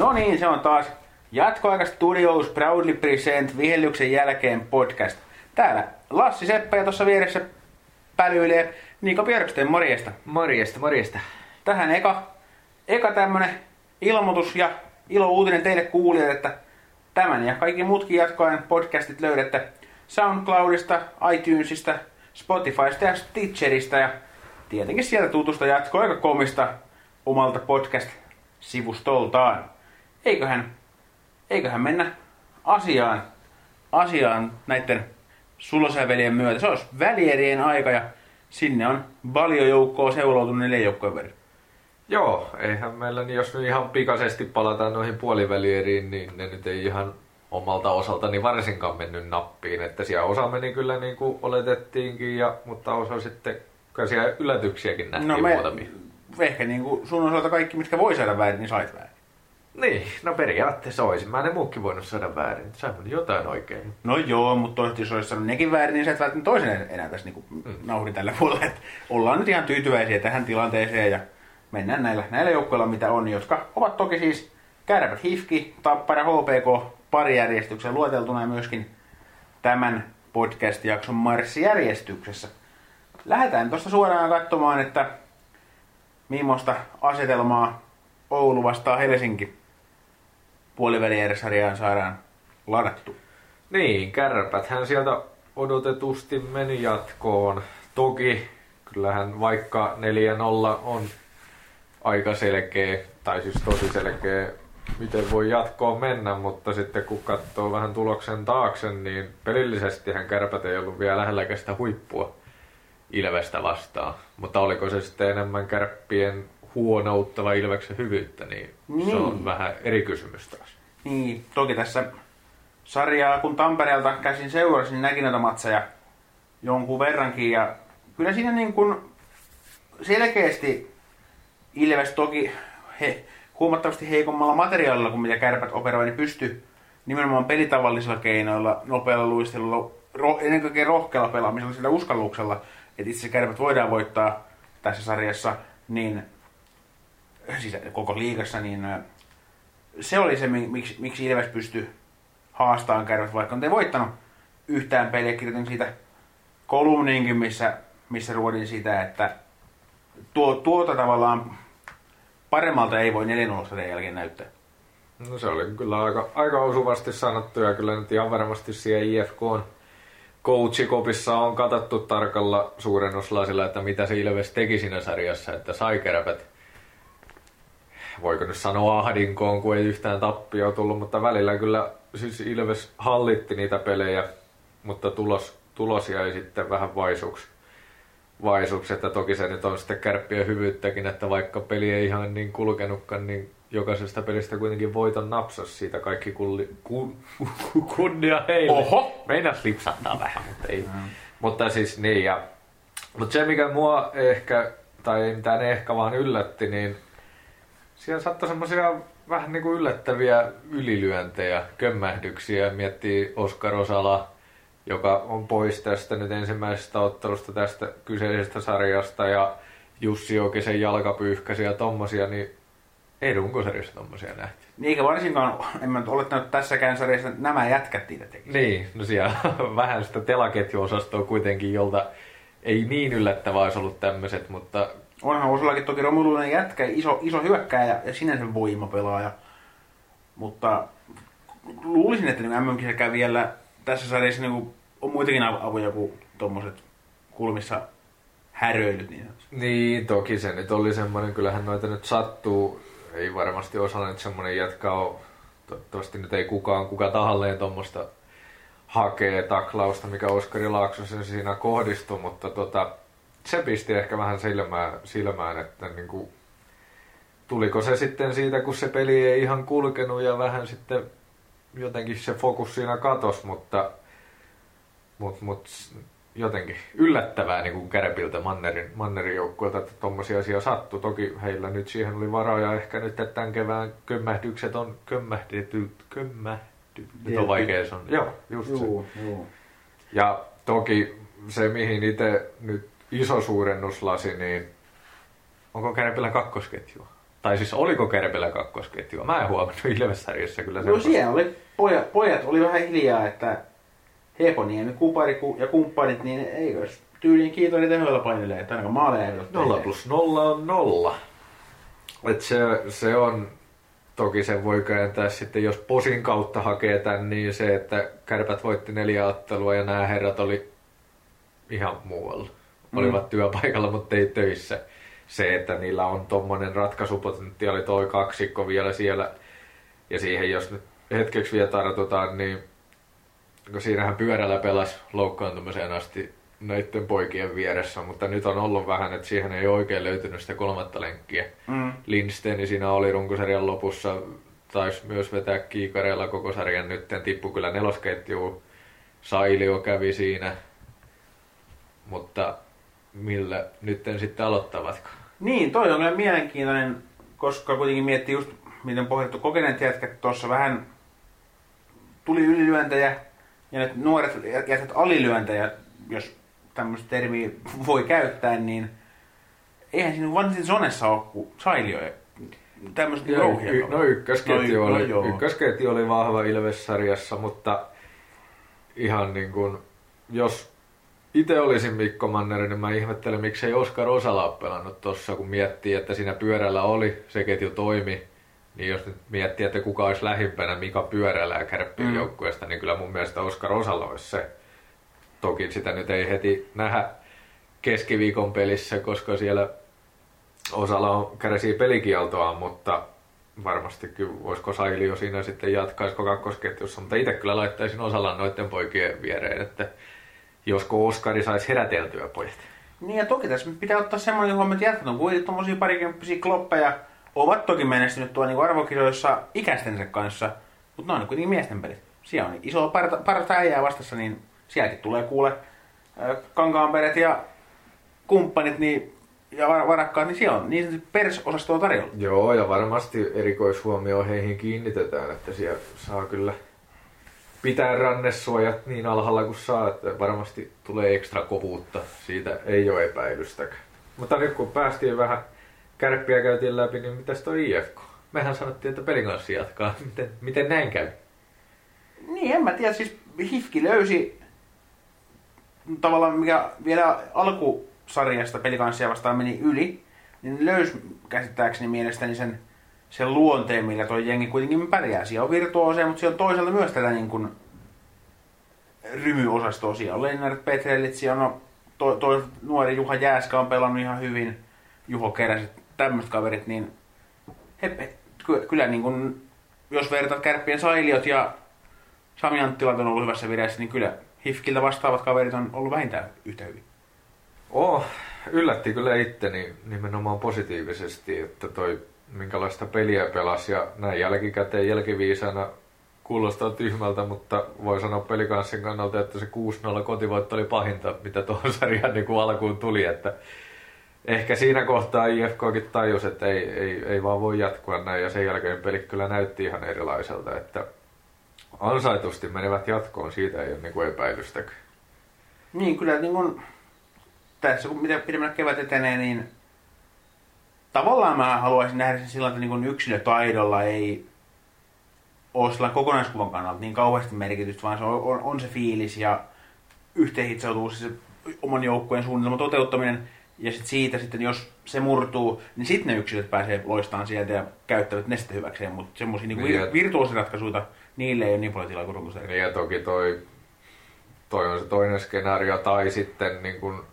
No niin, se on taas Jatkoaika Studios Proudly Present vihellyksen jälkeen podcast. Täällä Lassi Seppä ja tuossa vieressä pälyilee Niiko Björksten, morjesta. Morjesta, morjesta. Tähän eka, eka tämmönen ilmoitus ja ilo uutinen teille kuulijat, että tämän ja kaikki muutkin jatkoajan podcastit löydätte SoundCloudista, iTunesista, Spotifysta ja Stitcherista ja tietenkin sieltä tutusta jatkoaika.comista omalta podcast-sivustoltaan. Eiköhän, eiköhän mennä asiaan, asiaan näiden sulosävelien myötä. Se olisi välierien aika ja sinne on valiojoukkoa seuloutunut neljän joukkojen verran. Joo, eihän meillä, niin jos nyt ihan pikaisesti palataan noihin puolivälieriin, niin ne nyt ei ihan omalta osaltani varsinkaan mennyt nappiin. Että siellä osa meni kyllä niin kuin oletettiinkin, ja, mutta osa sitten, kyllä siellä yllätyksiäkin nähtiin No me, muutamia. ehkä niin kuin sun osalta kaikki, mitkä voi saada väärin, niin sait väärin. Niin, no periaatteessa olisin mä ne muutkin voinut saada väärin. Sai mun jotain oikein. No joo, mutta toivottavasti jos olisi sanonut nekin väärin, niin sä et välttämättä toisen enää tässä niin mm. naurin tällä puolella. Et ollaan nyt ihan tyytyväisiä tähän tilanteeseen ja mennään näillä, näillä joukkoilla, mitä on, jotka ovat toki siis Kärpät, Hifki, Tappara, HPK parijärjestyksen lueteltuna ja myöskin tämän podcast-jakson marssijärjestyksessä. Lähdetään tuosta suoraan katsomaan, että millaista asetelmaa Oulu vastaa Helsinki puolivälierä saadaan ladattu. Niin, kärpäthän sieltä odotetusti meni jatkoon. Toki kyllähän vaikka 4-0 on aika selkeä, tai siis tosi selkeä, miten voi jatkoon mennä, mutta sitten kun katsoo vähän tuloksen taakse, niin pelillisesti hän kärpät ei ollut vielä lähelläkään sitä huippua Ilvestä vastaan. Mutta oliko se sitten enemmän kärppien huonouttava Ilveksen hyvyyttä, niin, niin. se on Niin. vähän eri kysymys taas. Niin, toki tässä sarjaa, kun Tampereelta käsin seurasin, niin näkin noita matseja jonkun verrankin. Ja kyllä siinä niin kuin selkeästi Ilves toki he, huomattavasti heikommalla materiaalilla kuin mitä kärpät operoi, niin pysty nimenomaan pelitavallisilla keinoilla, nopealla luistelulla, ro, ennen kaikkea rohkealla pelaamisella, sillä uskalluksella, että itse kärpät voidaan voittaa tässä sarjassa, niin siis koko liigassa, niin se oli se, mi- miksi, miksi Ilves pystyi haastamaan kärpät, vaikka ei voittanut yhtään peliä. Kirjoitin siitä kolumniinkin, missä, missä ruodin sitä, että tuo, tuota tavallaan paremmalta ei voi 4 sarjan jälkeen näyttää. No se oli kyllä aika, aika osuvasti sanottu ja kyllä nyt ihan varmasti siellä IFK on coachikopissa on katsottu tarkalla suurennuslaisilla, että mitä se Ilves teki siinä sarjassa, että sai kärpät voiko nyt sanoa ahdinkoon, kun ei yhtään tappia tullut, mutta välillä kyllä siis Ilves hallitti niitä pelejä, mutta tulos, tulos jäi sitten vähän vaisuksi. vaisuksi, että toki se nyt on sitten kärppien hyvyyttäkin, että vaikka peli ei ihan niin kulkenutkaan, niin jokaisesta pelistä kuitenkin voiton napsas siitä kaikki kulli, ku, ku, kunnia heille. Oho! Meinas lipsattaa vähän, mutta ei. Mm. Mutta siis niin, ja, mutta se mikä mua ehkä, tai ei mitään ehkä vaan yllätti, niin siellä saattoi semmoisia vähän niin kuin yllättäviä ylilyöntejä, kömmähdyksiä. Miettii Oskar Osala, joka on pois tästä nyt ensimmäisestä ottelusta tästä kyseisestä sarjasta ja Jussi Jokisen jalkapyyhkäsi ja tommosia, niin ei runkosarjassa tommosia nähty. Niin eikä varsinkaan, en mä nyt olettanut tässäkään sarjassa, että nämä jätkät niitä teki. Niin, no siellä vähän sitä telaketjuosastoa kuitenkin, jolta ei niin yllättävää olisi ollut tämmöiset, mutta Onhan Osallakin toki Romulunen jätkä, iso, iso hyökkääjä ja sinänsä voimapelaaja. Mutta luulisin, että niin mm vielä tässä sarjassa niin on muitakin av- avuja kuin tuommoiset kulmissa häröilyt. Niin. Niin, toki se nyt oli semmoinen, kyllähän noita nyt sattuu. Ei varmasti osalla nyt semmoinen jätkä on, toivottavasti nyt ei kukaan, kuka tahalleen tuommoista hakee taklausta, mikä Oskari Laaksosen siinä kohdistui, mutta tota, se pisti ehkä vähän silmään, silmään että niinku, tuliko se sitten siitä, kun se peli ei ihan kulkenut ja vähän sitten jotenkin se fokus siinä katos, mutta mut, mut, jotenkin yllättävää niin kuin Kärpiltä Mannerin, Mannerin joukkueelta, että tuommoisia asioita sattui. Toki heillä nyt siihen oli varaa ja ehkä nyt, että tämän kevään kömmähdykset on kömmähdetyt, kömmähdy, nyt on vaikea sanoa. Joo, just se. Juu, juu. Ja toki se, mihin itse nyt iso suurennuslasi, niin onko Kärpillä kakkosketjua? Tai siis oliko Kärpillä kakkosketjua? Mä en huomannut Ilves-sarjassa kyllä No semmoista. siellä oli, pojat, pojat oli vähän hiljaa, että Heponiemi, Kupari ku- ja kumppanit, niin eikös tyyliin kiitollinen tehoilla painelee, että ainakaan maaleja ei ole Nolla plus nolla on nolla. Et se, se on, toki sen voi kääntää sitten, jos posin kautta hakee tän, niin se, että kärpät voitti neljä ottelua ja nämä herrat oli ihan muualla. Olivat työpaikalla, mutta ei töissä. Se, että niillä on tommonen ratkaisupotentiaali toi kaksikko vielä siellä. Ja siihen, jos nyt hetkeksi vielä tartutaan, niin kun siinähän pyörällä pelasi loukkaantumiseen asti näiden poikien vieressä, mutta nyt on ollut vähän, että siihen ei oikein löytynyt sitä kolmatta lenkkiä. Mm. Lindsteni siinä oli runkosarjan lopussa, taisi myös vetää kiikareilla koko sarjan nyt, tippu kyllä nelosketjuun. Sailio kävi siinä, mutta millä nyt sitten aloittavatko? Niin, toi on kyllä mielenkiintoinen, koska kuitenkin miettii just, miten pohdittu kokeneet jätkät tuossa vähän tuli ylilyöntejä ja nyt nuoret jätkät alilyöntejä, jos tämmöistä termiä voi käyttää, niin eihän siinä vansin sonessa ole kuin sailioja. Tämmöistä Joo, rouhia. y- no ykkösketju, No, no oli, joo. ykkösketju oli vahva Ilves-sarjassa, mutta ihan niin kuin, jos itse olisin Mikko Manneri, niin mä ihmettelen, miksei Oskar Osala ole pelannut tossa, kun miettii, että siinä pyörällä oli, se ketju toimi. Niin jos nyt miettii, että kuka olisi lähimpänä Mika Pyörällä ja kärppien Mm. joukkueesta, niin kyllä mun mielestä Oskar Osala olisi se. Toki sitä nyt ei heti nähdä keskiviikon pelissä, koska siellä osalla on, kärsii pelikieltoa, mutta varmasti kyllä voisiko Sailio siinä sitten jatkaisiko kakkosketjussa, mutta itse kyllä laittaisin osalla noiden poikien viereen, että josko Oskari saisi heräteltyä pojat. Niin ja toki tässä pitää ottaa semmoinen huomioon, että jätkät on kuitenkin tommosia parikymppisiä kloppeja, ovat toki menestynyt tuolla niin arvokisoissa ikäistensä kanssa, mutta ne on kuitenkin miesten pelit. Siellä on iso parta, parta äijää vastassa, niin sielläkin tulee kuule kankaanperet ja kumppanit niin, ja var- varakkaat, niin siellä on niin sanotusti pers-osastoa tarjolla. Joo, ja varmasti erikoishuomio heihin kiinnitetään, että siellä saa kyllä pitää rannesuojat niin alhaalla kuin saa, että varmasti tulee ekstra kovuutta. Siitä ei ole epäilystäkään. Mutta nyt kun päästiin vähän kärppiä käytiin läpi, niin mitäs toi IFK? Mehän sanottiin, että pelin kanssa jatkaa. Miten, miten näin kävi? Niin, en mä tiedä, siis Hifki löysi tavallaan mikä vielä alkusarjasta pelikanssia vastaan meni yli, niin löysi käsittääkseni mielestäni sen, sen luonteen, millä toi jengi kuitenkin pärjää. Siellä on virtuooseja, mutta siellä on toisaalta myös tätä niin kuin rymyosastoa. Siellä on Lennart Petrellit, siellä on to, to, nuori Juha Jääskä on pelannut ihan hyvin, Juho Keräset, tämmöiset kaverit, niin he, he, ky- kyllä niin kuin, jos vertaat kärppien sailiot ja Sami Anttilat on ollut hyvässä vireessä, niin kyllä Hifkiltä vastaavat kaverit on ollut vähintään yhtä hyvin. Oh, yllätti kyllä itteni nimenomaan positiivisesti, että toi minkälaista peliä pelasi ja näin jälkikäteen jälkiviisana kuulostaa tyhmältä, mutta voi sanoa pelikanssin kannalta, että se 6-0 kotivoitto oli pahinta, mitä tuohon sarjaan niin alkuun tuli, että ehkä siinä kohtaa IFKkin tajus, että ei, ei, ei vaan voi jatkua näin ja sen jälkeen pelit kyllä näytti ihan erilaiselta, että ansaitusti menevät jatkoon, siitä ei ole niin kuin epäilystäkään. Niin, kyllä niin kun, tässä kun mitä pidemmälle kevät etenee, niin tavallaan mä haluaisin nähdä sen sillä, että niin yksilötaidolla ei ole sillä kokonaiskuvan kannalta niin kauheasti merkitystä, vaan se on, on, on se fiilis ja yhteenhitsautuu se oman joukkueen suunnitelman toteuttaminen. Ja sit siitä sitten, jos se murtuu, niin sitten ne yksilöt pääsee loistamaan sieltä ja käyttävät ne sitten hyväkseen. Mutta semmoisia niin Niin, vir- virtuosiratkaisuja, niille ei ole niin paljon tilaa kuin runkosarjassa. Niin ja toki toi, toi on se toinen skenaario, tai sitten niin kun,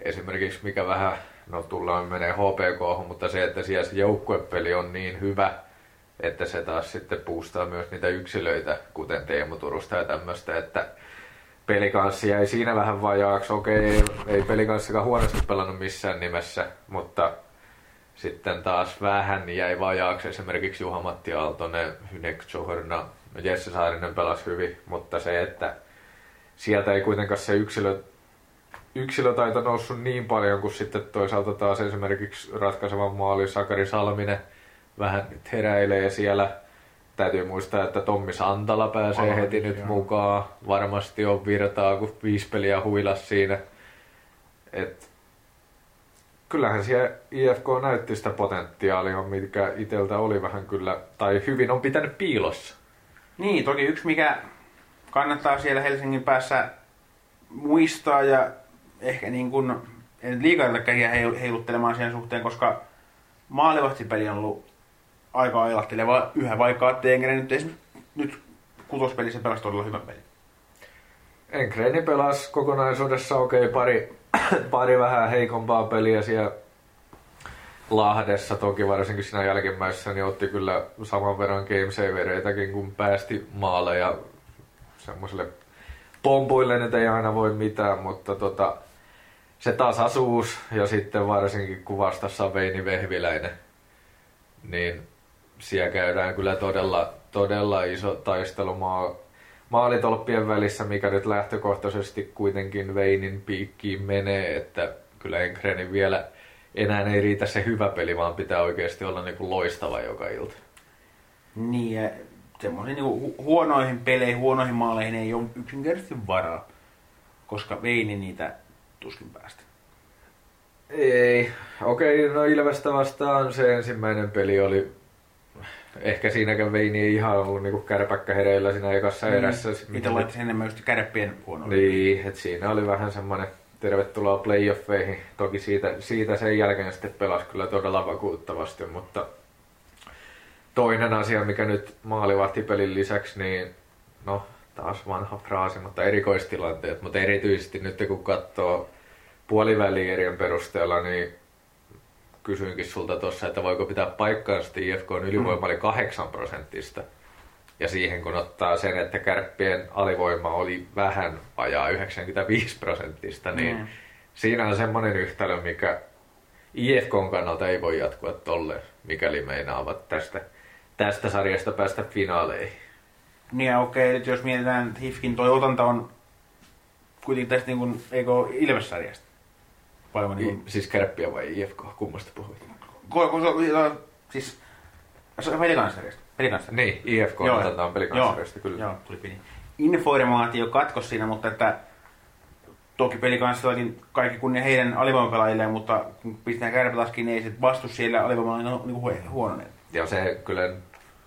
esimerkiksi mikä vähän, no tullaan menee HPK, mutta se, että siellä se joukkuepeli on niin hyvä, että se taas sitten puustaa myös niitä yksilöitä, kuten Teemu Turusta ja tämmöistä, että pelikanssi jäi siinä vähän vajaaksi. Okei, ei, pelikanssikaan huonosti pelannut missään nimessä, mutta sitten taas vähän jäi vajaaksi esimerkiksi Juha-Matti Aaltonen, Hynek Johorna, Jesse Saarinen pelasi hyvin, mutta se, että sieltä ei kuitenkaan se yksilö, yksilötaito noussut niin paljon kuin sitten toisaalta taas esimerkiksi ratkaisevan maali Sakari Salminen vähän nyt heräilee siellä. Täytyy muistaa, että Tommi Santala pääsee Aivan, heti nyt joo. mukaan. Varmasti on virtaa, kun viisi peliä huilas siinä. Et kyllähän siellä IFK näytti sitä potentiaalia, mikä iteltä oli vähän kyllä, tai hyvin on pitänyt piilossa. Niin, toki yksi mikä kannattaa siellä Helsingin päässä muistaa ja ehkä niin kuin, en liikaa kähiä heiluttelemaan sen suhteen, koska maalivahtipeli on ollut aika ailahteleva yhä, vaikka Teengren nyt esimerkiksi nyt kutospelissä pelasi todella hyvän pelin. Enkreeni pelasi kokonaisuudessa okei okay, pari, pari vähän heikompaa peliä siellä Lahdessa toki varsinkin siinä jälkimmäisessä, niin otti kyllä saman verran gamesavereitäkin, kun päästi maaleja semmoiselle pompuille nyt ei aina voi mitään, mutta tota, se tasaisuus ja sitten varsinkin on Veini Vehviläinen, niin siellä käydään kyllä todella, todella iso taistelu maa, maalitolppien välissä, mikä nyt lähtökohtaisesti kuitenkin Veinin piikkiin menee, että kyllä Enkrenin vielä enää ei riitä se hyvä peli, vaan pitää oikeasti olla niin kuin loistava joka ilta. Niin, ja semmoisiin niin huonoihin peleihin, huonoihin maaleihin ei ole yksinkertaisesti varaa, koska Veini niitä tuskin päästä. Ei. Okei, no Ilvestä vastaan se ensimmäinen peli oli ehkä siinäkään Veini ei ihan ollut niinku kärpäkkä hereillä siinä ekassa mm. erässä. Mitä laittaisi enemmän just kärppien huono. Niin, että siinä oli vähän semmoinen tervetuloa playoffeihin. Toki siitä, siitä sen jälkeen sitten pelasi kyllä todella vakuuttavasti, mutta toinen asia, mikä nyt maalivahtipelin lisäksi, niin no taas vanha fraasi, mutta erikoistilanteet, mutta erityisesti nyt kun katsoo puolivälierien perusteella, niin kysyinkin sulta tuossa, että voiko pitää paikkaansa, että IFK on ylivoima oli 8 prosentista. Ja siihen kun ottaa sen, että kärppien alivoima oli vähän vajaa 95 prosenttista, niin mm. siinä on semmoinen yhtälö, mikä IFK kannalta ei voi jatkua tolle, mikäli meinaavat tästä, tästä sarjasta päästä finaaleihin. Niin okei, okay, nyt jos mietitään, että HIFKin toi otanta on kuitenkin tästä niin kuin, eikö Ilves-sarjasta? Vai niin kuin... Siis kärppiä vai IFK, kummasta puhuit? Ko, ko, ko, siis pelikansarjasta. Pelikansarjasta. Niin, IFK joo, otetaan pelikansarjasta, kyllä. Joo, tuli pieni informaatio katkos siinä, mutta että toki pelikanssallakin kaikki kunnia heidän alivoimapelaajilleen, mutta kun pistetään kärpälaskin, niin ei se vastus siellä alivoimalla niin huononeet. Ja se kyllä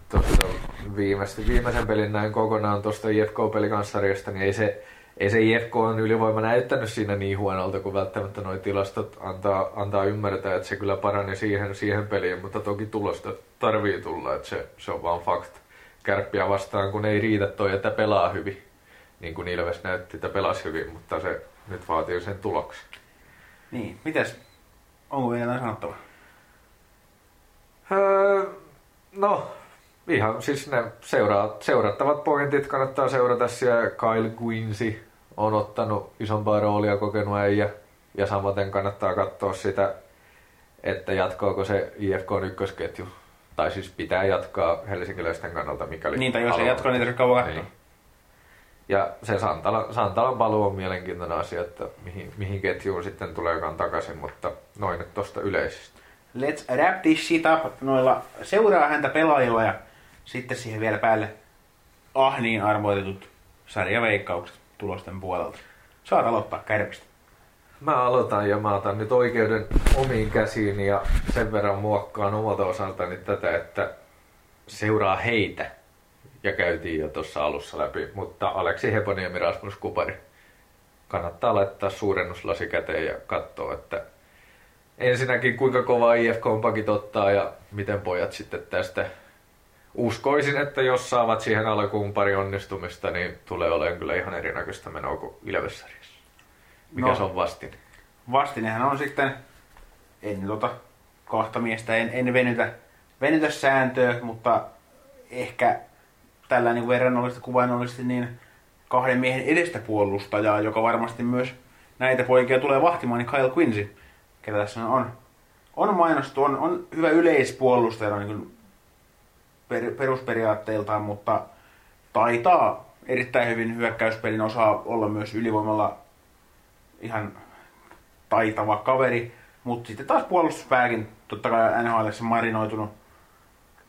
tuosta viimeisen, viimeisen pelin näin kokonaan tuosta IFK-pelikanssarjasta, niin ei se ei se IFK on ylivoima näyttänyt siinä niin huonolta kuin välttämättä nuo tilastot antaa, antaa ymmärtää, että se kyllä parani siihen, siihen peliin, mutta toki tulosta tarvii tulla, että se, se on vaan fakta. Kärppiä vastaan, kun ei riitä toi, että pelaa hyvin, niin kuin Ilves näytti, että pelasi hyvin, mutta se nyt vaatii sen tuloksen. Niin, mitäs? Onko vielä jotain sanottavaa? Öö, no, ihan siis ne seuraat, seurattavat pointit kannattaa seurata siellä Kyle Quincy on ottanut isompaa roolia kokenut äijä. Ja samaten kannattaa katsoa sitä, että jatkoako se IFK ykkösketju. Tai siis pitää jatkaa helsinkiläisten kannalta, mikäli... Niin, tai jos ei jatkaa, niin tarvitsee kauan niin. Ja se Santala, Santalan paluu on mielenkiintoinen asia, että mihin, mihin ketjuun sitten tuleekaan takaisin, mutta noin nyt tosta yleisesti. Let's wrap this shit up noilla seuraa häntä pelaajilla ja sitten siihen vielä päälle ahniin arvoitetut sarjaveikkaukset tulosten puolelta. Saat aloittaa kärpistä. Mä aloitan ja mä otan nyt oikeuden omiin käsiin ja sen verran muokkaan omalta osaltani tätä, että seuraa heitä. Ja käytiin jo tuossa alussa läpi, mutta Aleksi Heponiemi, Rasmus Kupari. Kannattaa laittaa suurennuslasi käteen ja katsoa, että ensinnäkin kuinka kovaa IFK on pakit ottaa ja miten pojat sitten tästä uskoisin, että jos saavat siihen alkuun pari onnistumista, niin tulee olemaan kyllä ihan erinäköistä menoa kuin ilves Mikä no, se on vastin? Vastinehan on sitten, en tota kahta miestä, en, en venytä, venytä sääntöä, mutta ehkä tällä niin verrannollisesti kuvainnollisesti niin kahden miehen edestä puolustajaa, joka varmasti myös näitä poikia tulee vahtimaan, niin Kyle Quincy, ketä tässä on, on mainostu, on, on hyvä yleispuolustaja, niin kuin per, perusperiaatteiltaan, mutta taitaa erittäin hyvin hyökkäyspelin osaa olla myös ylivoimalla ihan taitava kaveri, mutta sitten taas puolustuspääkin, totta kai NHL marinoitunut,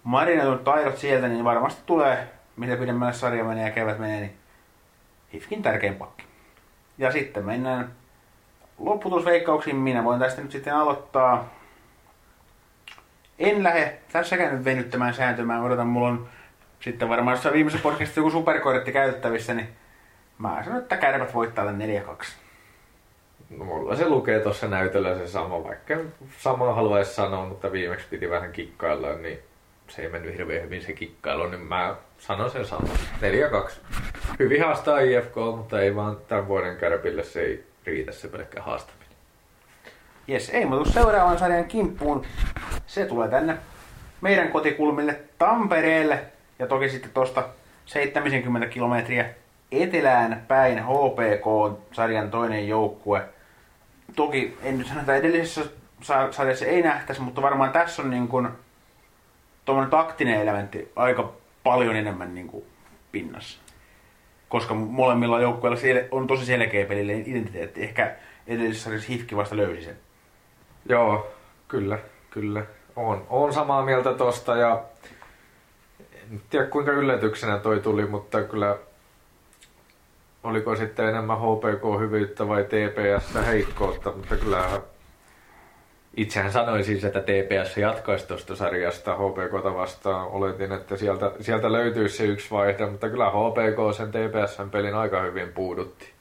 marinoitunut taidot sieltä, niin varmasti tulee, mitä pidemmälle sarja menee ja kevät menee, niin Hifkin tärkein pakki. Ja sitten mennään lopputusveikkauksiin minä voin tästä nyt sitten aloittaa. En lähde tässäkään nyt venyttämään sääntöä. Odotan, mulla on sitten varmaan jossain viimeisessä podcastissa joku superkortti käytettävissä, niin mä sanon, että kärpät voittaa tämän 4-2. No, mulla se lukee tuossa näytöllä se sama, vaikka sama haluaisi sanoa, mutta viimeksi piti vähän kikkailla, niin se ei mennyt hirveän hyvin se kikkailu, niin mä sanon sen saman. 4-2. Hyvin haastaa IFK, mutta ei vaan tämän vuoden kärpille se ei riitä se pelkkä haastaminen. Jes, ei muuta seuraavan sarjan kimppuun. Se tulee tänne meidän kotikulmille Tampereelle ja toki sitten tuosta 70 kilometriä etelään päin HPK-sarjan toinen joukkue. Toki en nyt sano, että edellisessä sarjassa ei nähtäisi, mutta varmaan tässä on niin kuin tuommoinen taktinen elementti aika paljon enemmän niin kuin pinnassa. Koska molemmilla joukkueilla on tosi selkeä pelille identiteetti. Ehkä edellisessä sarjassa Hifki vasta löysi sen. Joo, kyllä, kyllä. On, on samaa mieltä tosta ja en tiedä kuinka yllätyksenä toi tuli, mutta kyllä oliko sitten enemmän HPK-hyvyyttä vai TPS-heikkoutta, mutta kyllä itsehän sanoin siis, että TPS jatkaisi tuosta sarjasta HPKta vastaan. Oletin, että sieltä, sieltä löytyisi se yksi vaihde, mutta kyllä HPK sen TPSn pelin aika hyvin puudutti.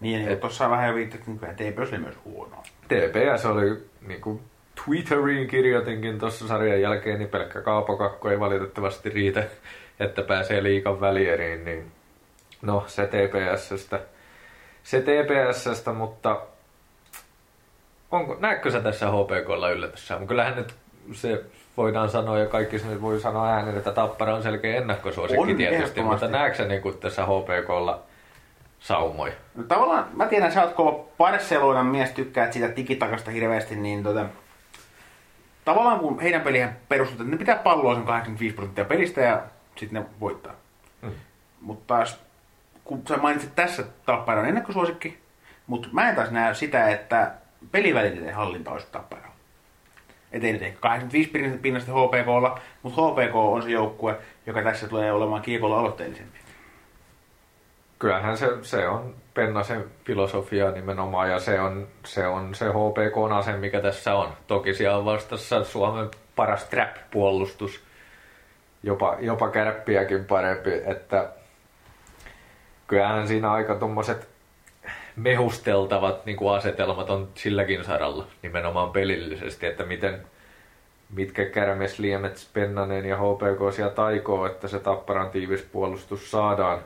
Niin, niin tuossa vähän viittasit, että TPS oli myös huono. TPS oli niin kuin Twitteriin kirjoitinkin tuossa sarjan jälkeen, niin pelkkä kaapokakko ei valitettavasti riitä, että pääsee liikan välieriin, niin no se TPSstä, se TPSstä, mutta onko, näetkö sä tässä HPKlla yllätyssä? Kyllähän nyt se voidaan sanoa ja kaikki sinne voi sanoa äänen, että Tappara on selkeä ennakkosuosikki on, tietysti, mutta näetkö sä niin tässä HPKlla saumoja? No, tavallaan, mä tiedän, sä oot kova Barcelonan mies, tykkäät siitä tikitakasta hirveästi, niin tota, tavallaan kun heidän pelihän perustuu, että ne pitää palloa sen 85 prosenttia pelistä ja sitten ne voittaa. Hmm. Mutta taas, kun sä mainitsit tässä Tappara on ennakkosuosikki, mutta mä en taas näe sitä, että pelivälineiden hallinta olisi Tapparalla. Et ei nyt ehkä 85 pinnasta HPKlla, mutta HPK on se joukkue, joka tässä tulee olemaan kiekolla aloitteellisempi. Kyllähän se, se on Pennasen filosofia nimenomaan ja se on se, on se HPK-ase, mikä tässä on. Toki siellä on vastassa Suomen paras trap-puolustus, jopa, jopa kärppiäkin parempi, että kyllähän siinä aika tuommoiset mehusteltavat niin kuin asetelmat on silläkin saralla nimenomaan pelillisesti, että miten, mitkä Kärmes, Liemets, Pennanen ja HPK siellä taikoo, että se Tapparan tiivis puolustus saadaan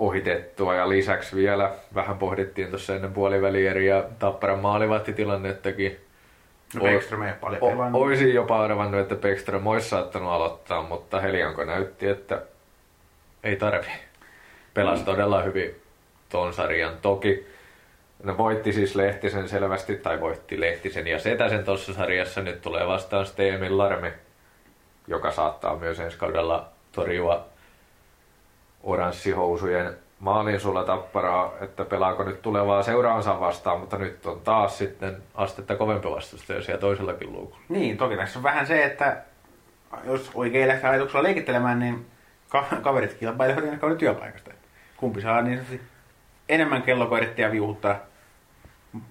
ohitettua. Ja lisäksi vielä vähän pohdittiin tuossa ennen puolivälieriä Tapparan maalivahtitilannnettakin. No Beckström ei paljon o- Olisin jopa arvannut, että Beckström olisi saattanut aloittaa, mutta Helianko näytti, että ei tarvi. Pelasi todella hyvin ton sarjan. Toki ne voitti siis Lehtisen selvästi, tai voitti Lehtisen ja Setäsen tuossa sarjassa. Nyt tulee vastaan Steemin Larmi, joka saattaa myös ensi kaudella torjua oranssihousujen maalin sulla tapparaa, että pelaako nyt tulevaa seuraansa vastaan, mutta nyt on taas sitten astetta kovempi vastustaja siellä toisellakin luukulla. Niin, toki tässä on vähän se, että jos oikein lähtee ajatuksella leikittelemään, niin kaverit kilpailevat kauden työpaikasta. Kumpi saa niin enemmän kellokoirittia viuhuttaa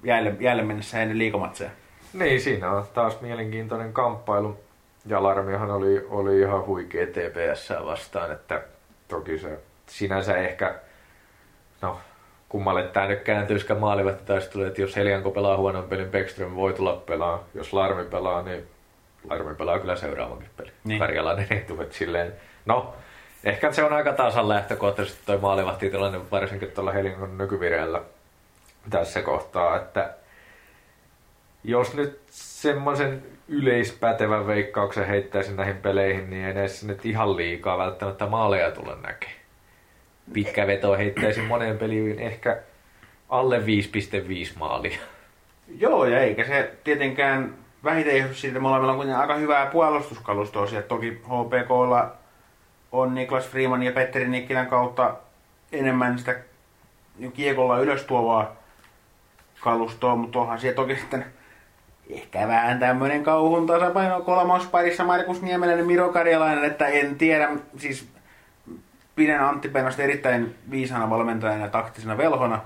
jäälle, jäälle mennessä ennen liikomatseja. Niin, siinä on taas mielenkiintoinen kamppailu. Ja Larmihan oli, oli ihan huikea TPS vastaan, että toki se sinänsä ehkä, no kummalle tämä nyt kääntyisikään maalivahtitaistelu, että jos Helianko pelaa huonon pelin, Beckström voi tulla pelaa. Jos Larmi pelaa, niin Larmi pelaa kyllä seuraavankin peli. Niin. Karjalainen ei tule silleen, no Ehkä se on aika tasan lähtökohtaisesti toi maalivahtitilanne, varsinkin tuolla Helinkon nykyvireellä tässä kohtaa, että jos nyt semmoisen yleispätevän veikkauksen heittäisin näihin peleihin, niin ei edes nyt ihan liikaa välttämättä maaleja tulla näkee. Pitkä veto heittäisin moneen peliin ehkä alle 5,5 maalia. Joo, ja eikä se tietenkään vähiten johdu siitä, molemmilla on aika hyvää puolustuskalustoa. Siellä toki HPKlla on Niklas Freeman ja Petteri Nikkilän kautta enemmän sitä kiekolla ylös tuovaa kalustoa, mutta onhan siellä toki sitten ehkä vähän tämmöinen kauhun tasapaino kolmosparissa Markus Niemelän ja Miro Karjalainen, että en tiedä, siis pidän Antti Pennosta erittäin viisana valmentajana ja taktisena velhona,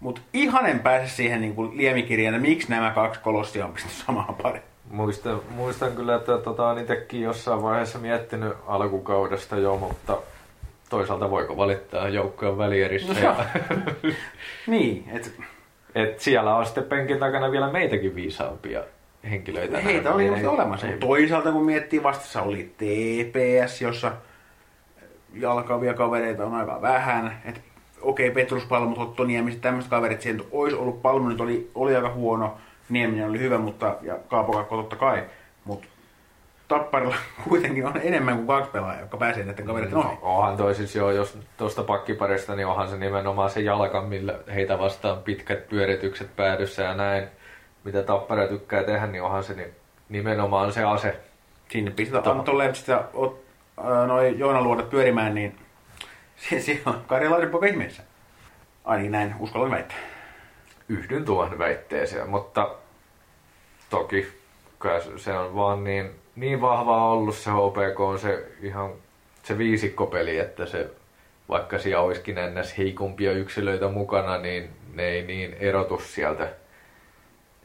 Mutta ihan en pääse siihen niin kuin liemikirjaan, että miksi nämä kaksi kolossia on pistetty samaan pariin. Muistan, muistan kyllä, että tota, on itsekin jossain vaiheessa miettinyt alkukaudesta jo, mutta toisaalta voiko valittaa joukkojen välierissä. No, ja, niin, että et siellä on sitten penkin takana vielä meitäkin viisaampia henkilöitä. heitä oli just olemassa. Mutta toisaalta kun miettii vastassa oli TPS, jossa jalkavia kavereita on aika vähän. Et, okei, Petrus Palmut, Otto Niemi, tämmöiset kaverit, siihen olisi ollut Palmu, nyt oli, oli aika huono. Nieminen oli hyvä, mutta, ja Kaapo Kakko totta kai. Mutta Tapparilla kuitenkin on enemmän kuin kaksi pelaajaa, jotka pääsee näiden kavereiden ohi. No, onhan toi siis jo, jos tuosta pakkiparista, niin onhan se nimenomaan se jalka, millä heitä vastaan pitkät pyöritykset päädyssä ja näin. Mitä Tappara tykkää tehdä, niin onhan se ni- nimenomaan se ase. Sinne pistetään Antto Lepsit ja ot, ää, noi Joona Luodat pyörimään, niin siellä on karjalaisen poika ihmeessä. Ainakin näin uskallan väittää. Yhdyn tuohon väitteeseen, mutta toki kyllä se- on vaan niin, niin vahvaa ollut se HPK, on se ihan se viisikkopeli, että se vaikka siellä olisikin ennäs heikompia yksilöitä mukana, niin ne ei niin erotu sieltä.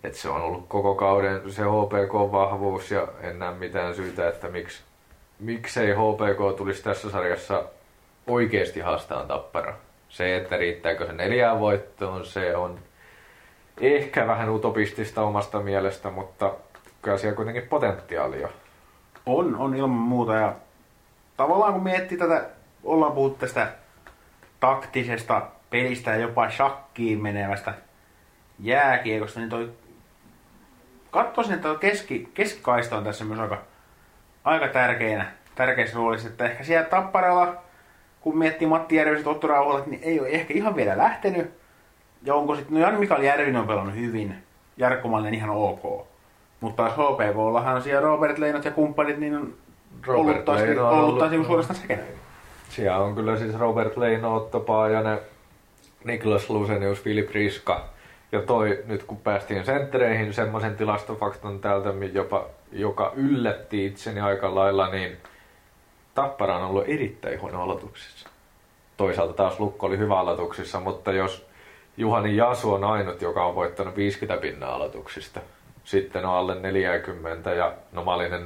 Et se on ollut koko kauden se HPK-vahvuus ja en näe mitään syytä, että miksi, miksei HPK tulisi tässä sarjassa oikeasti haastaan tappara. Se, että riittääkö se neljään voittoon, se on ehkä vähän utopistista omasta mielestä, mutta kyllä siellä kuitenkin potentiaalia. On, on ilman muuta. Ja tavallaan kun miettii tätä, ollaan puhuttu tästä taktisesta pelistä ja jopa shakkiin menevästä jääkiekosta, niin toi katsoisin, että toi keski, keskikaista on tässä myös aika, aika tärkeänä, tärkeässä roolissa, että ehkä siellä Tapparalla, kun miettii Matti Järviset, Otto Rauholat, niin ei ole ehkä ihan vielä lähtenyt. Ja onko sitten, no Jani Mikael Järvinen on pelannut hyvin, Jarkko ihan ok. Mutta taas HPKllahan siellä Robert Leinot ja kumppanit, niin on Robert ollut taas, Leino on ollut taas niin suorastaan sekenöitä. Siellä on kyllä siis Robert Leino, Otto Paajanen, Niklas Lusenius, Filip Riska. Ja toi, nyt kun päästiin senttereihin, semmoisen tilastofaktan täältä, jopa, joka yllätti itseni aika lailla, niin Tappara on ollut erittäin huono aloituksissa. Toisaalta taas Lukko oli hyvä aloituksissa, mutta jos Juhani Jasu on ainut, joka on voittanut 50 pinnaa aloituksista, sitten on alle 40 ja nomaalinen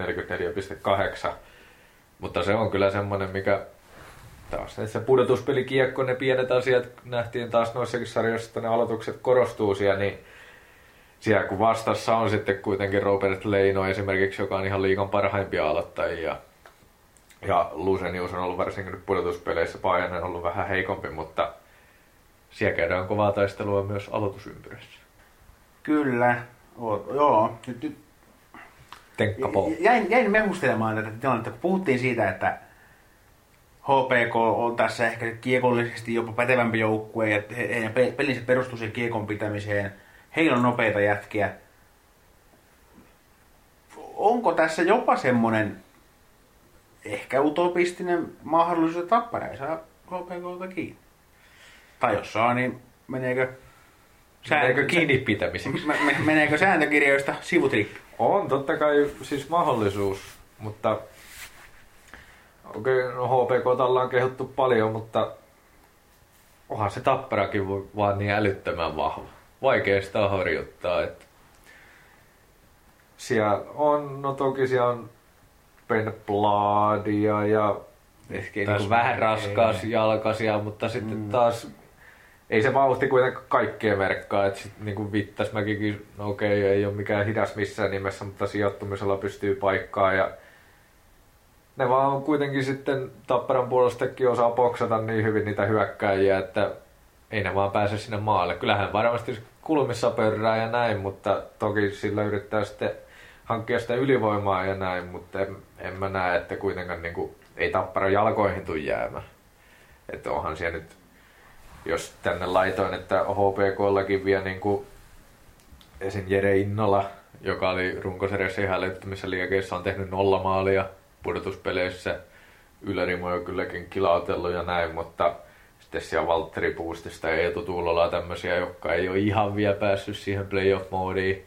44,8. Mutta se on kyllä semmoinen, mikä taas se pudotuspelikiekko, ne pienet asiat nähtiin taas noissakin sarjoissa, että ne aloitukset korostuu siellä, niin siellä kun vastassa on sitten kuitenkin Robert Leino esimerkiksi, joka on ihan liikan parhaimpia aloittajia. Ja Lusenius on ollut varsinkin nyt pudotuspeleissä, on ollut vähän heikompi, mutta siellä käydään kovaa taistelua myös aloitusympyrässä. Kyllä. Joo. Nyt, nyt Tenkka Pol. jäin, jäin mehustelemaan tätä tilannetta, kun puhuttiin siitä, että HPK on tässä ehkä kiekollisesti jopa pätevämpi joukkue ja he- heidän pe- pelinsä perustuu siihen kiekon pitämiseen. Heillä on nopeita jätkiä. Onko tässä jopa semmoinen ehkä utopistinen mahdollisuus, että Tappara ei saa HPKlta kiinni? Tai jos saa, niin meneekö, Meneekö kiinni pitämiseksi? Me- me- meneekö sääntökirjoista sivut rikki? On totta kai siis mahdollisuus, mutta okei, no HPK ollaan kehuttu paljon, mutta onhan se tapparakin voi- vaan niin älyttömän vahva. Vaikea sitä horjuttaa, että siellä on, no toki siellä on Ben Bladia ja ehkä niin vähän ei. raskaas jalkaisia, mutta sitten Mm. taas ei se vauhti kuitenkaan kaikkien merkkaa, että sit niin Vittasmäkikin, no okei, ei ole mikään hidas missään nimessä, mutta sijoittumisella pystyy paikkaan ja ne vaan on kuitenkin sitten Tapparan puolestakin osaa boksata niin hyvin niitä hyökkääjiä, että ei ne vaan pääse sinne maalle. Kyllähän varmasti kulmissa pörrää ja näin, mutta toki sillä yrittää sitten hankkia sitä ylivoimaa ja näin, mutta en, en mä näe, että kuitenkaan niin kuin, ei Tappara jalkoihin tule jäämään. Että onhan siellä nyt, jos tänne laitoin, että HPKllakin vielä niin kuin esim. Jere Innola, joka oli runkosarjassa ihan älyttömissä liekeissä, on tehnyt nolla maalia pudotuspeleissä. Ylärimo on kylläkin kilautellut ja näin, mutta sitten siellä Valtteri Puustista ja Eetu Tuulola tämmöisiä, jotka ei ole ihan vielä päässyt siihen playoff-moodiin.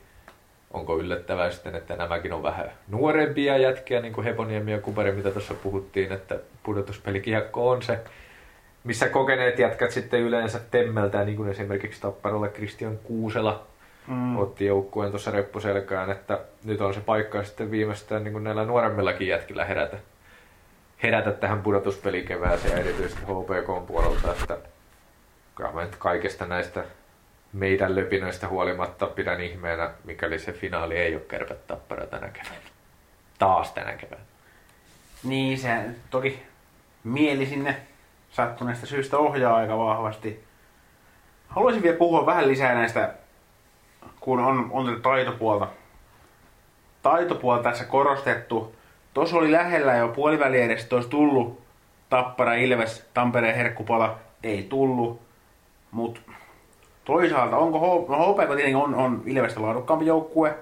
Onko yllättävää sitten, että nämäkin on vähän nuorempia jätkiä, niin kuin Heponiemi ja Kupari, mitä tuossa puhuttiin, että pudotuspelikiekko on se missä kokeneet jätkät sitten yleensä temmeltään, niin kuin esimerkiksi Tapparolle Christian Kuusela mm. otti joukkueen tuossa reppuselkään, että nyt on se paikka sitten viimeistään niin kuin näillä nuoremmillakin jätkillä herätä, herätä tähän pudotuspelikevääseen ja erityisesti HPK puolelta, että kaikesta näistä meidän löpinöistä huolimatta pidän ihmeenä, mikäli se finaali ei ole kärpät tappara tänä keväänä. Taas tänä keväänä. Niin, se toki mieli sinne sattuneesta syystä ohjaa aika vahvasti. Haluaisin vielä puhua vähän lisää näistä, kun on, on taitopuolta. Taitopuolta tässä korostettu. Tuossa oli lähellä jo puoliväli edestä, olisi tullut Tappara, Ilves, Tampereen herkkupala. Ei tullut. Mutta toisaalta, onko H- no HPK tietenkin on, on Ilvestä laadukkaampi joukkue.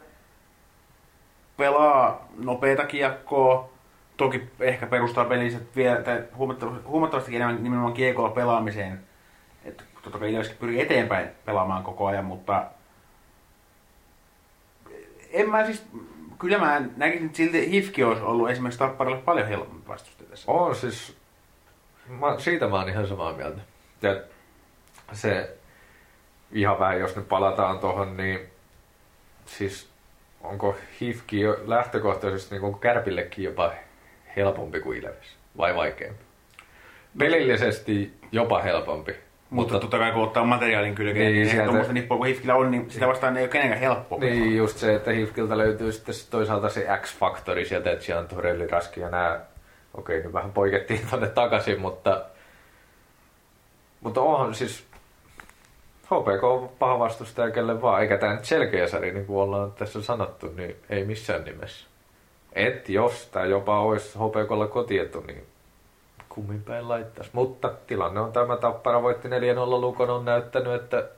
Pelaa nopeita kiekkoa, toki ehkä perustaa peliset vielä, huomattavasti, huomattavasti enemmän nimenomaan kiekolla pelaamiseen. Että totta kai Ilveskin pyrii eteenpäin pelaamaan koko ajan, mutta en mä siis, kyllä mä näkisin, että silti Hifki olisi ollut esimerkiksi Tapparalle paljon helpompi vastusta tässä. On siis, mä, siitä mä oon ihan samaa mieltä. Ja se ihan vähän, jos nyt palataan tuohon, niin siis onko Hifki jo lähtökohtaisesti niin Kärpillekin jopa helpompi kuin Ilves? Vai vaikeampi? Pelillisesti jopa helpompi. Mutta, mutta totta kai kun ottaa materiaalin kylkeen, niin, niin sieltä... tuommoista nippua kuin Hifkillä on, niin sitä vastaan ei ole kenenkään helppo. Niin, just se, että Hifkiltä löytyy sitten toisaalta se X-faktori sieltä, että siellä on Torelli, Raski ja nämä. Okei, nyt vähän poikettiin tonne takaisin, mutta, mutta onhan siis HPK on paha vastustaja kelle vaan, eikä tämä nyt selkeä sarja, niin kuin ollaan tässä sanottu, niin ei missään nimessä. Et jos tämä jopa olisi HPKlla kotietu, niin kummin päin laittaisi. Mutta tilanne on tämä, Tappara voitti 4-0 Lukon, on näyttänyt, että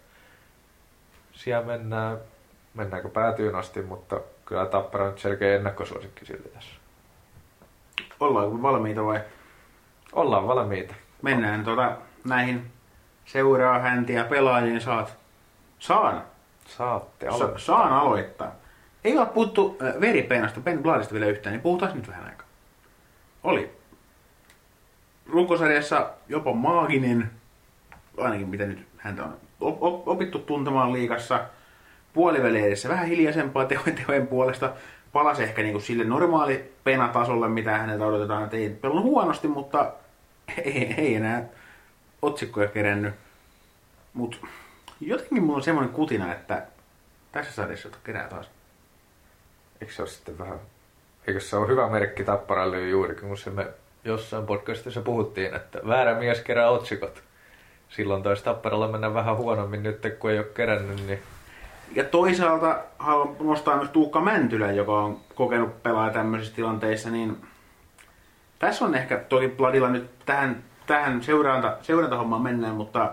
siellä mennään, mennäänkö päätyyn asti, mutta kyllä Tappara on selkeä ennakkosuosikki silti tässä. Ollaan valmiita vai? Ollaan valmiita. Mennään tuota, näihin seuraa häntiä pelaajien saat. Saan. Saatte aloittaa. Sa- saan aloittaa. Ei ole puhuttu veripeenasta Ben Bladista vielä yhtään, niin puhutaan nyt vähän aikaa. Oli runkosarjassa jopa maaginen, ainakin mitä nyt häntä on opittu tuntemaan liikassa. Puoliväli vähän hiljaisempaa tehojen, puolesta. Palasi ehkä niin kuin sille normaali penatasolle, mitä häneltä odotetaan. Että ei pelannut huonosti, mutta ei, ei enää otsikkoja kerännyt. Mutta jotenkin mulla on semmoinen kutina, että tässä sarjassa kerää taas. Eikö se ole sitten vähän... Eikö se ole hyvä merkki Tapparalle juurikin, kun se me jossain podcastissa puhuttiin, että väärä mies kerää otsikot. Silloin taisi Tapparalla mennä vähän huonommin nyt, kun ei ole kerännyt, niin ja toisaalta haluan nostaa myös Tuukka Mäntylä, joka on kokenut pelaa tämmöisissä tilanteissa, niin tässä on ehkä toki Bladilla nyt tähän tähän seuranta, seurantahommaan mennään, mutta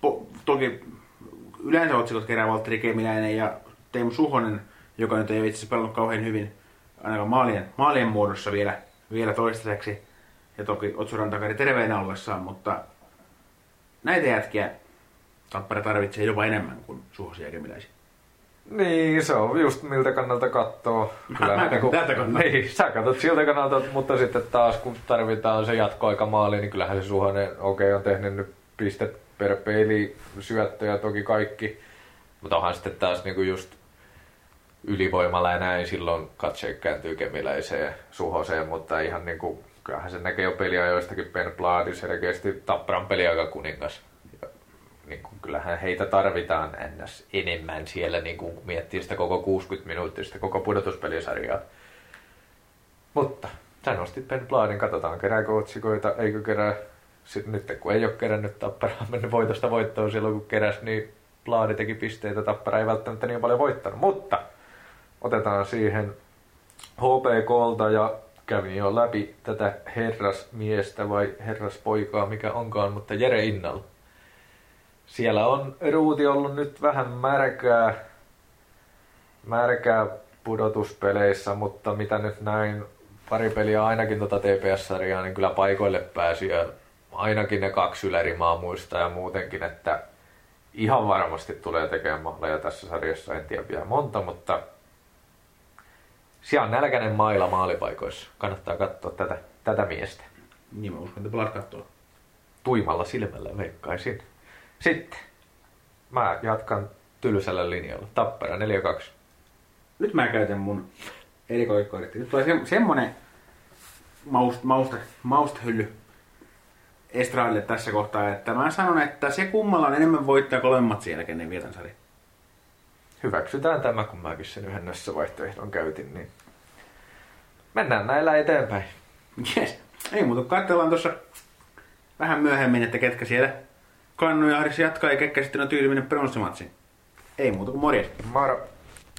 po, toki yleensä otsikot kerää Valtteri Kemiläinen ja Teemu Suhonen, joka nyt ei ole itse asiassa pelannut kauhean hyvin ainakaan maalien, maalien muodossa vielä, vielä toistaiseksi. Ja toki Otsuran takari terveenä ollessaan, mutta näitä jätkiä Tappara tarvitsee jopa enemmän kuin Suhosia ja Kemiläisiä. Niin, se on just miltä kannalta katsoo. Kyllä, Mä kun, kannalta. Niin, sä katsot siltä kannalta, mutta sitten taas kun tarvitaan se jatkoaika maali, niin kyllähän se Suhonen, okei, okay, on tehnyt nyt pistet per peili, syöttöjä toki kaikki. Mutta onhan sitten taas niinku just ylivoimalla ja näin, silloin katse kääntyy kemiläiseen suhoseen, mutta ihan niinku, kyllähän se näkee jo peliajoistakin Ben Bladi selkeästi Tapparan peliaika kuningas niin kuin, kyllähän heitä tarvitaan ns. enemmän siellä, niin kuin, miettii sitä koko 60 minuuttia, sitä koko pudotuspelisarjaa. Mutta sä nostit Ben Bladin, katsotaan kerääkö otsikoita, eikö kerää. Sitten nyt kun ei ole kerännyt Tapparaa mennyt voitosta voittoon silloin kun keräs, niin Bladi teki pisteitä, Tappara ei välttämättä niin paljon voittanut. Mutta otetaan siihen HPKlta ja kävin jo läpi tätä herrasmiestä vai herraspoikaa, mikä onkaan, mutta Jere Innalla siellä on ruuti ollut nyt vähän märkää, märkää pudotuspeleissä, mutta mitä nyt näin pari peliä ainakin tuota TPS-sarjaa, niin kyllä paikoille pääsi ja ainakin ne kaksi ylärimaa muistaa ja muutenkin, että ihan varmasti tulee tekemään maaleja tässä sarjassa, en tiedä vielä monta, mutta siellä on nälkäinen maila maalipaikoissa. Kannattaa katsoa tätä, tätä miestä. Niin mä uskon, että Blad katsoo. tuimalla silmällä veikkaisin. Sitten mä jatkan tylsällä linjalla. Tappara 4-2. Nyt mä käytän mun erikoiskortti. Nyt tulee se, semmonen maust, mausta, mausthylly Estradille tässä kohtaa, että mä sanon, että se kummalla on enemmän voittaa kolme matsin jälkeen, niin vietän sarja. Hyväksytään tämä, kun mäkin sen yhden vaihtoehdon käytin, niin mennään näillä eteenpäin. Yes. Ei muuta, katsellaan tuossa vähän myöhemmin, että ketkä siellä Kannu ja Aris jatkaa ja ketkä sitten on tyylinen pronssimatsi. Ei muuta kuin morjes. Moro!